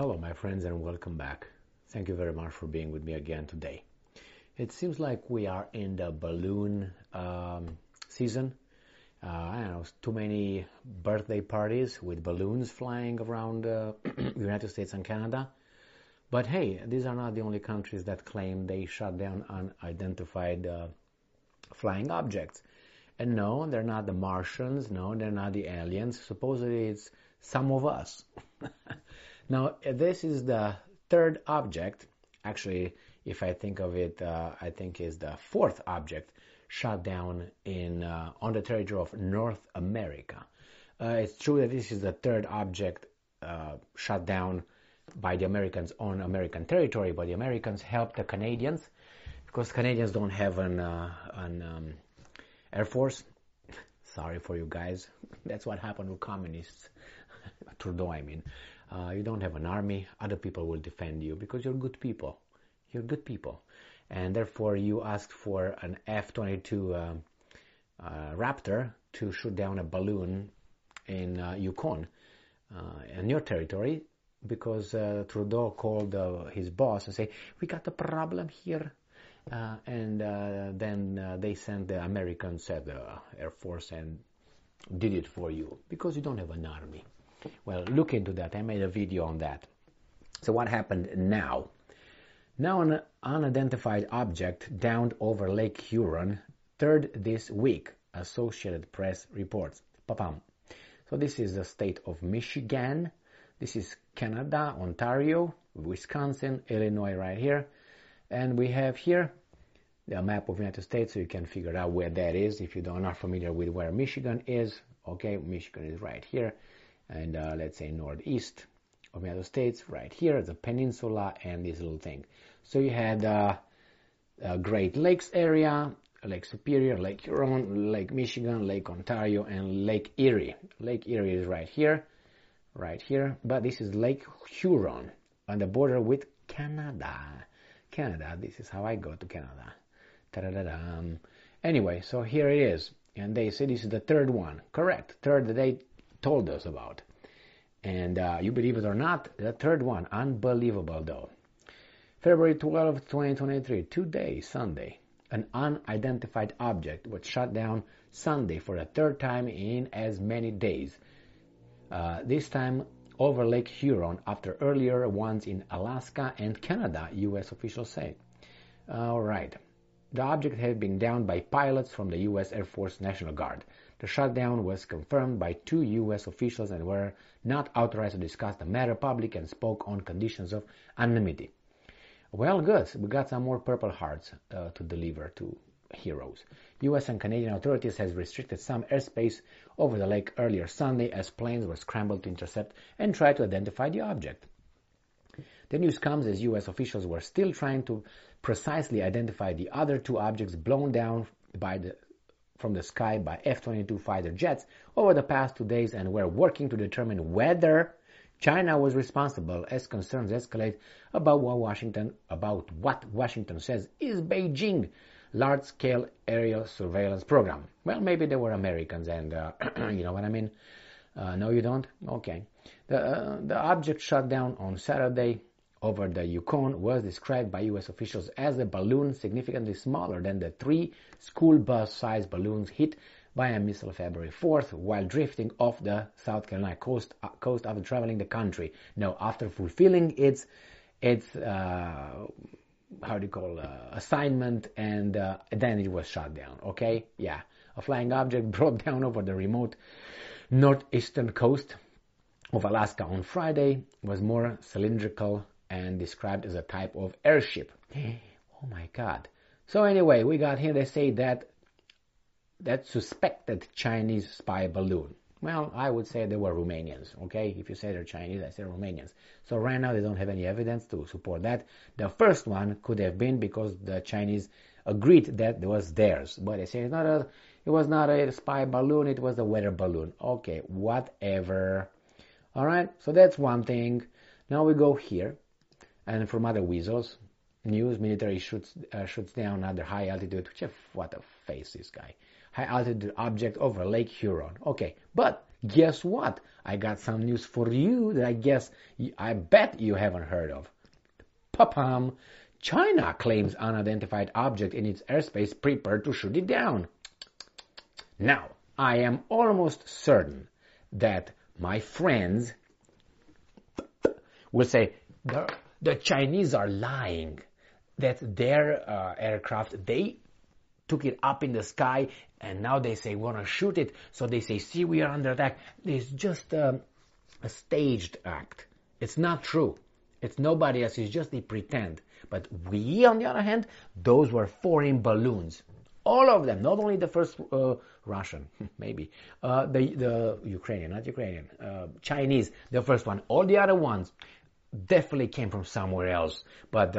Hello, my friends, and welcome back. Thank you very much for being with me again today. It seems like we are in the balloon um, season. Uh, I don't know, too many birthday parties with balloons flying around uh, the United States and Canada. But hey, these are not the only countries that claim they shut down unidentified uh, flying objects. And no, they're not the Martians. No, they're not the aliens. Supposedly it's some of us. now, this is the third object. Actually, if I think of it, uh, I think is the fourth object shot down in uh, on the territory of North America. Uh, it's true that this is the third object uh, shot down by the Americans on American territory, but the Americans helped the Canadians because Canadians don't have an, uh, an um, air force. Sorry for you guys. That's what happened with communists. Trudeau, I mean. Uh, you don't have an army. Other people will defend you because you're good people. You're good people. And therefore, you asked for an F-22 uh, uh, Raptor to shoot down a balloon in uh, Yukon, uh, in your territory, because uh, Trudeau called his boss and say, "We got a problem here." And then they sent the Americans at the Air Force and did it for you because you don't have an army. Well, look into that. I made a video on that. So what happened now? Now an unidentified object downed over Lake Huron, third this week, Associated Press reports. Papam. So this is the state of Michigan. This is Canada, Ontario, Wisconsin, Illinois right here. And we have here the map of the United States so you can figure out where that is if you don't are familiar with where Michigan is. Okay, Michigan is right here. And uh, let's say northeast of the United States, right here, the peninsula and this little thing. So you had uh, Great Lakes area, Lake Superior, Lake Huron, Lake Michigan, Lake Ontario, and Lake Erie. Lake Erie is right here, right here, but this is Lake Huron on the border with Canada. Canada. This is how I go to Canada. Ta-da-da-dum. Anyway, so here it is. And they say this is the third one. Correct. Third they told us about. And uh, you believe it or not, the third one. Unbelievable though. February 12, 2023, today, Sunday, an unidentified object was shot down Sunday for the third time in as many days. Uh, this time over Lake Huron after earlier ones in Alaska and Canada, U.S. officials say. All right. The object had been downed by pilots from the U.S. Air Force National Guard. The shutdown was confirmed by two U.S. officials and were not authorized to discuss the matter public and spoke on conditions of anonymity. Well, good. We got some more Purple Hearts uh, to deliver to heroes. US and Canadian authorities has restricted some airspace over the lake earlier Sunday as planes were scrambled to intercept and try to identify the object. The news comes as US officials were still trying to precisely identify the other two objects blown down by the from the sky by F-22 fighter jets over the past two days and were working to determine whether China was responsible as concerns escalate about what Washington about what Washington says is Beijing large-scale aerial surveillance program. Well, maybe they were Americans, and uh, you know what I mean. Uh, no, you don't. Okay. The uh, the object shot down on Saturday over the Yukon was described by U.S. officials as a balloon significantly smaller than the three school bus-sized balloons hit by a missile February 4th while drifting off the South Carolina coast, uh, coast after traveling the country. Now, after fulfilling its its uh, how do you call uh, assignment and uh, then it was shot down okay yeah a flying object brought down over the remote northeastern coast of alaska on friday was more cylindrical and described as a type of airship oh my god so anyway we got here they say that that suspected chinese spy balloon well, I would say they were Romanians, okay? If you say they're Chinese, I say Romanians. So right now they don't have any evidence to support that. The first one could have been because the Chinese agreed that it was theirs, but they say it's not a, it was not a spy balloon, it was a weather balloon. Okay, whatever. Alright, so that's one thing. Now we go here, and from other weasels, news, military shoots, uh, shoots down under high altitude, which, what a face this guy high altitude object over Lake Huron. Okay, but guess what? I got some news for you that I guess, I bet you haven't heard of. Papam! China claims unidentified object in its airspace prepared to shoot it down. Now, I am almost certain that my friends will say the, Chinese are lying that their uh, aircraft they took it up in the sky and now they say we want to shoot it. So they say see we are under attack. It's just um, a staged act. It's not true. It's nobody else. It's just they pretend. But we on the other hand those were foreign balloons. All of them, not only the first uh, Russian, maybe, uh, the, the Ukrainian, not Ukrainian, uh, Chinese, the first one, all the other ones definitely came from somewhere else. But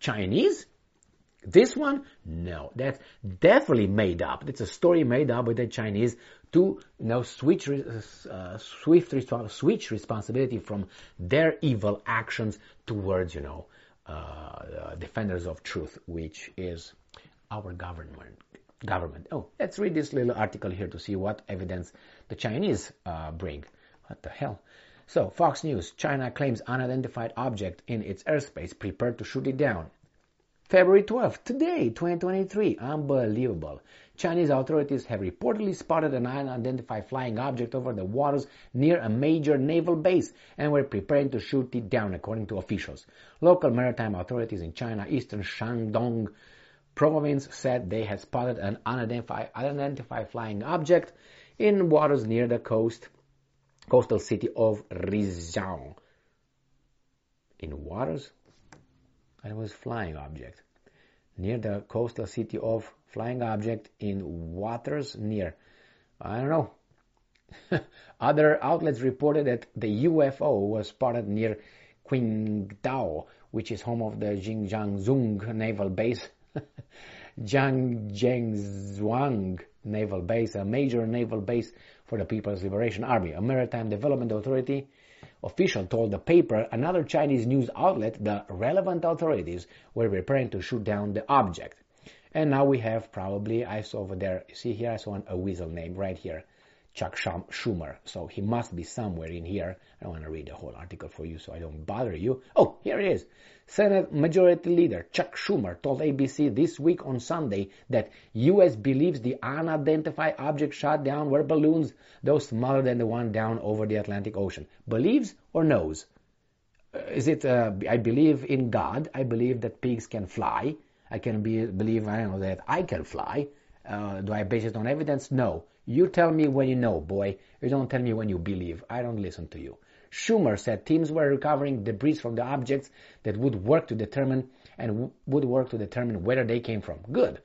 Chinese, this one, no, that's definitely made up. It's a story made up by the Chinese to you know switch uh, swift switch responsibility from their evil actions towards you know uh, defenders of truth, which is our government. Government. Oh, let's read this little article here to see what evidence the Chinese uh, bring. What the hell? So, Fox News, China claims unidentified object in its airspace, prepared to shoot it down. February 12th, today, 2023. Unbelievable. Chinese authorities have reportedly spotted an unidentified flying object over the waters near a major naval base and were preparing to shoot it down, according to officials. Local maritime authorities in China, eastern Shandong province said they had spotted an unidentified, unidentified flying object in waters near the coast, coastal city of Rizhao. In waters? It was flying object. Near the coastal city of flying object in waters near, I don't know. Other outlets reported that the UFO was spotted near Qingdao, which is home of the Jingjiangzhong naval base Zhuang Naval Base, a major naval base for the People's Liberation Army. A Maritime Development Authority official told the paper another Chinese news outlet the relevant authorities were preparing to shoot down the object. And now we have probably, I saw over there, you see here, I saw a weasel name right here. Chuck Schumer. So he must be somewhere in here. I don't want to read the whole article for you so I don't bother you. Oh, here it is. Senate Majority Leader Chuck Schumer told ABC this week on Sunday that U.S. believes the unidentified object shot down were balloons, though smaller than the one down over the Atlantic Ocean. Believes or knows? Uh, is it, uh, I believe in God. I believe that pigs can fly. I can be, believe, I know, that I can fly. Uh, do I base it on evidence? No. You tell me when you know, boy. You don't tell me when you believe. I don't listen to you. Schumer said teams were recovering debris from the objects that would work to determine and would work to determine where they came from. Good.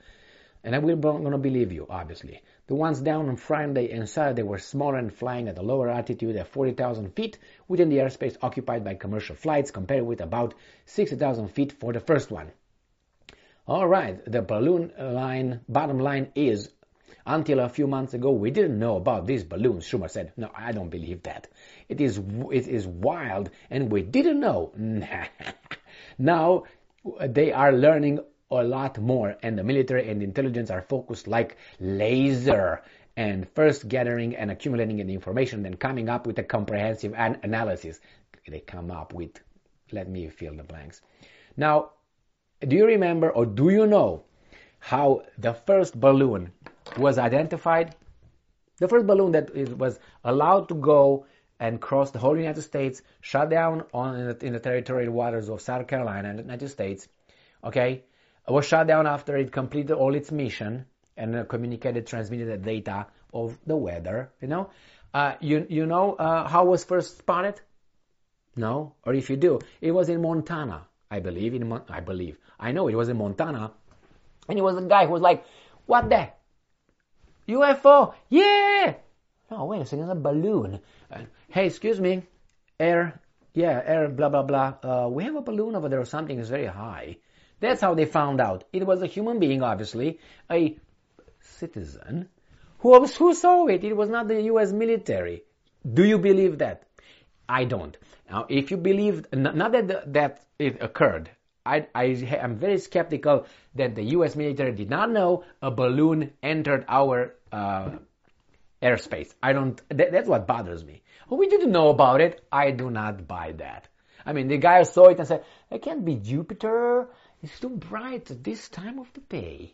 And I will gonna believe you, obviously. The ones down on Friday and Saturday were smaller and flying at a lower altitude at 40,000 feet within the airspace occupied by commercial flights compared with about 60,000 feet for the first one. Alright, the balloon line, bottom line is until a few months ago, we didn't know about these balloons. Schumer said, no, I don't believe that. It is, it is wild and we didn't know. now they are learning a lot more and the military and intelligence are focused like laser and first gathering and accumulating the information then coming up with a comprehensive an- analysis. They come up with, let me fill the blanks. Now, do you remember or do you know how the first balloon was identified. The first balloon that was allowed to go and cross the whole United States, shut down on in the, territorial waters of South Carolina and the United States, okay, was shut down after it completed all its mission and communicated, transmitted the data of the weather. You know, uh, you you know uh, how was first spotted? No, or if you do, it was in Montana, I believe. In Mon- I believe I know it was in Montana, and it was a guy who was like, "What the UFO, yeah! No, wait a second, it's a balloon. Uh, hey, excuse me, air, yeah, air, blah, blah, blah. Uh, we have a balloon over there or something is very high. That's how they found out. It was a human being, obviously, a citizen, who, who saw it. It was not the US military. Do you believe that? I don't. Now, if you believe, not that, that it occurred, I, I am very skeptical that the U.S. military did not know a balloon entered our uh, airspace. I don't, that, that's what bothers me. Oh, we didn't know about it. I do not buy that. I mean, the guy saw it and said, it can't be Jupiter. It's too bright at this time of the day.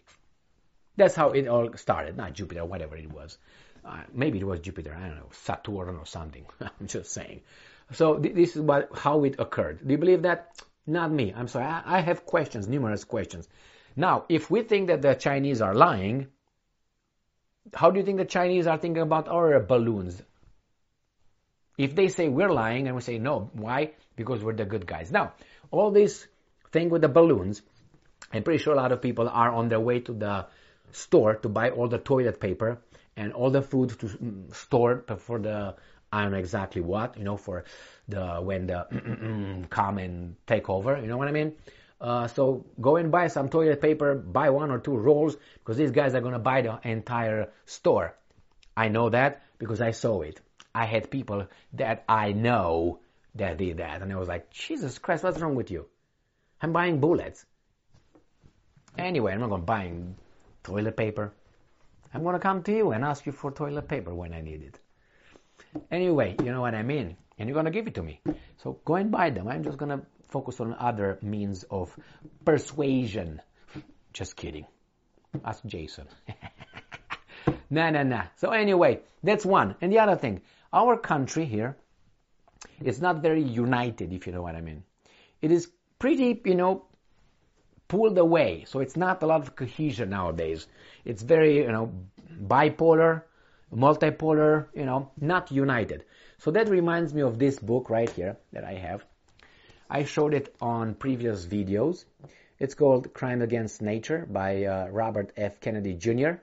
That's how it all started. Not Jupiter, whatever it was. Uh, maybe it was Jupiter. I don't know, Saturn or something. I'm just saying. So th- this is what how it occurred. Do you believe that? Not me. I'm sorry. I, I have questions, numerous questions. Now, if we think that the Chinese are lying, how do you think the Chinese are thinking about our balloons? If they say we're lying and we say no, why? Because we're the good guys. Now, all this thing with the balloons, I'm pretty sure a lot of people are on their way to the store to buy all the toilet paper and all the food to store for the I don't know exactly what, you know, for the when the come and take over, you know what I mean? Uh, so go and buy some toilet paper, buy one or two rolls, because these guys are gonna buy the entire store. I know that because I saw it. I had people that I know that did that, and I was like, Jesus Christ, what's wrong with you? I'm buying bullets. Anyway, I'm not gonna buy toilet paper. I'm gonna come to you and ask you for toilet paper when I need it. Anyway, you know what I mean, and you're gonna give it to me. So go and buy them. I'm just gonna focus on other means of persuasion. Just kidding. Ask Jason. nah, nah, nah. So anyway, that's one. And the other thing, our country here is not very united, if you know what I mean. It is pretty, you know, pulled away. So it's not a lot of cohesion nowadays. It's very, you know, bipolar, multipolar, you know, not united. So that reminds me of this book right here that I have. I showed it on previous videos. It's called Crime Against Nature by uh, Robert F. Kennedy Jr.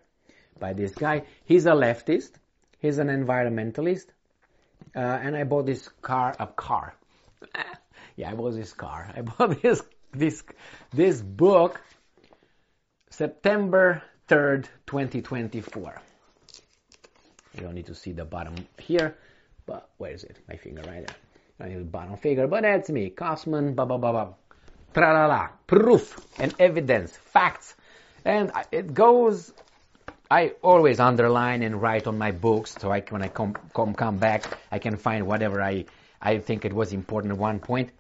by this guy. He's a leftist. He's an environmentalist. Uh, and I bought this car, a car. yeah, I bought this car. I bought this, this, this book September 3rd, 2024. You don't need to see the bottom here, but where is it? My finger right there. I need the bottom figure, but that's me. Kosman, blah, blah, blah, blah. Tra la la. Proof and evidence, facts. And it goes, I always underline and write on my books, so I, when I come, come, come back, I can find whatever I, I think it was important at one point.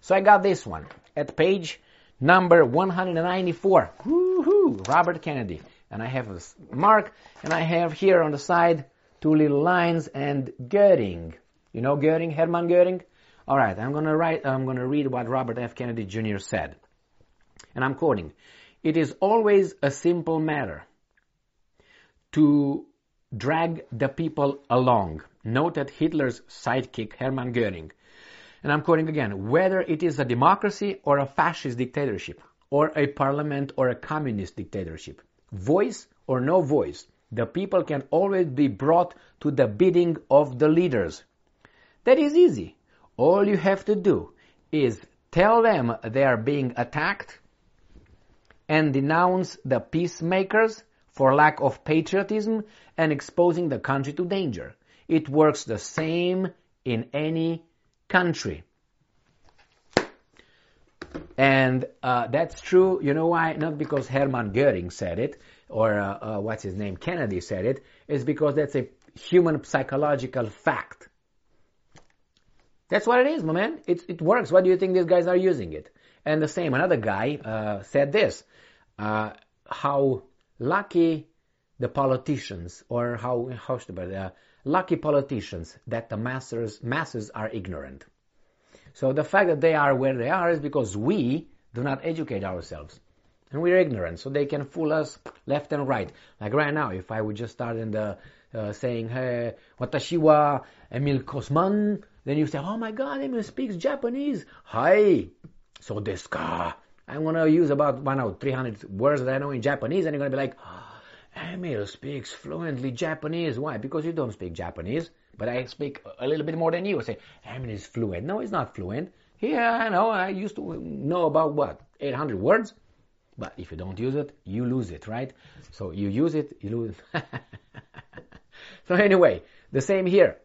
So I got this one at page number 194. Woohoo! Robert Kennedy. And I have a mark, and I have here on the side two little lines and Goering. You know Goering, Hermann Goering? All right, I'm going to write I'm going to read what Robert F Kennedy Jr. said. And I'm quoting, "It is always a simple matter to drag the people along." Noted Hitler's sidekick Hermann Goering. And I'm quoting again, whether it is a democracy or a fascist dictatorship, or a parliament or a communist dictatorship, voice or no voice, the people can always be brought to the bidding of the leaders. That is easy. All you have to do is tell them they are being attacked and denounce the peacemakers for lack of patriotism and exposing the country to danger. It works the same in any country. And uh, that's true. You know why? Not because Hermann Goering said it or uh, uh, what's his name, Kennedy said. It's because that's a human psychological fact. That's what it is, my man. It, it works. Why do you think these guys are using it? And the same, another guy uh, said this, uh, how lucky the politicians, or how, how should I uh, lucky politicians that the masses, masses are ignorant. So the fact that they are where they are is because we do not educate ourselves. And we're ignorant, so they can fool us left and right. Like right now, if I would just start in the uh, saying, hey, watashi wa Emil Kosman, then you say, oh my god, Emil speaks Japanese. Hi. So this ka. I'm gonna use about, I know, 300 words that I know in Japanese, and you're gonna be like, oh, Emil speaks fluently Japanese. Why? Because you don't speak Japanese, but I speak a little bit more than you. I say, Emil is fluent. No, he's not fluent. Yeah, I know. I used to know about what? 800 words? But if you don't use it, you lose it, right? So you use it, you lose. so anyway, the same here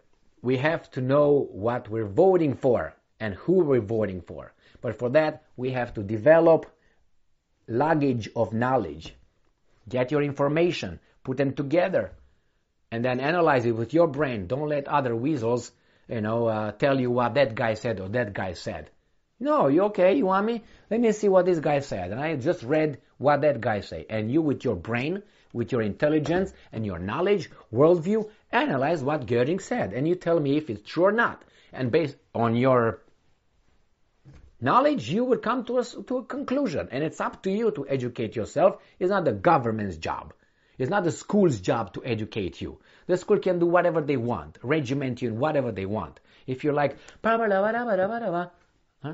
we have to know what we're voting for and who we're voting for. But for that, we have to develop luggage of knowledge. Get your information, put them together, and then analyze it with your brain. Don't let other weasels, you know, uh, tell you what that guy said or that guy said. No, you okay? You want me? Let me see what this guy said. And I just read what that guy said. And you, with your brain, with your intelligence and your knowledge, worldview, analyze what Goering said. And you tell me if it's true or not. And based on your knowledge, you would come to a, to a conclusion. And it's up to you to educate yourself. It's not the government's job. It's not the school's job to educate you. The school can do whatever they want, regiment you in whatever they want. If you're like, huh?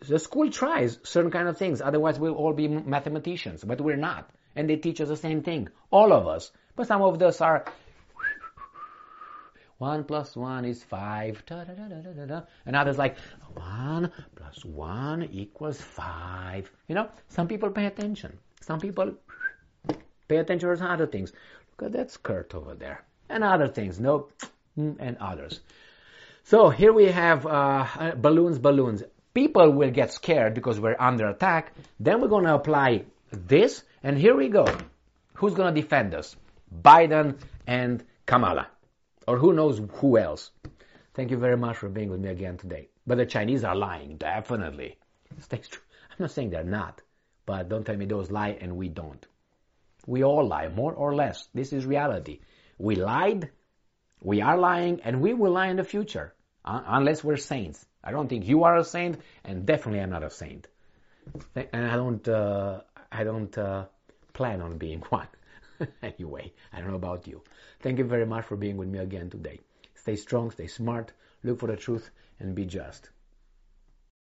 The school tries certain kind of things, otherwise we'll all be mathematicians, but we're not. And they teach us the same thing, all of us. But some of us are, one plus one is five, da, da, da, and others like, one plus one equals five. You know, some people pay attention. Some people Pay attention to other things. Look at that skirt over there. And other things. No, and others. So here we have uh, balloons, balloons. People will get scared because we're under attack. Then we're going to apply this. And here we go. Who's going to defend us? Biden and Kamala. Or who knows who else. Thank you very much for being with me again today. But the Chinese are lying, definitely. Stays true. I'm not saying they're not. But don't tell me those lie and we don't. We all lie, more or less. This is reality. We lied, we are lying, and we will lie in the future, uh, unless we're saints. I don't think you are a saint, and definitely I'm not a saint. And I don't, uh, I don't uh, plan on being one. anyway, I don't know about you. Thank you very much for being with me again today. Stay strong, stay smart, look for the truth, and be just.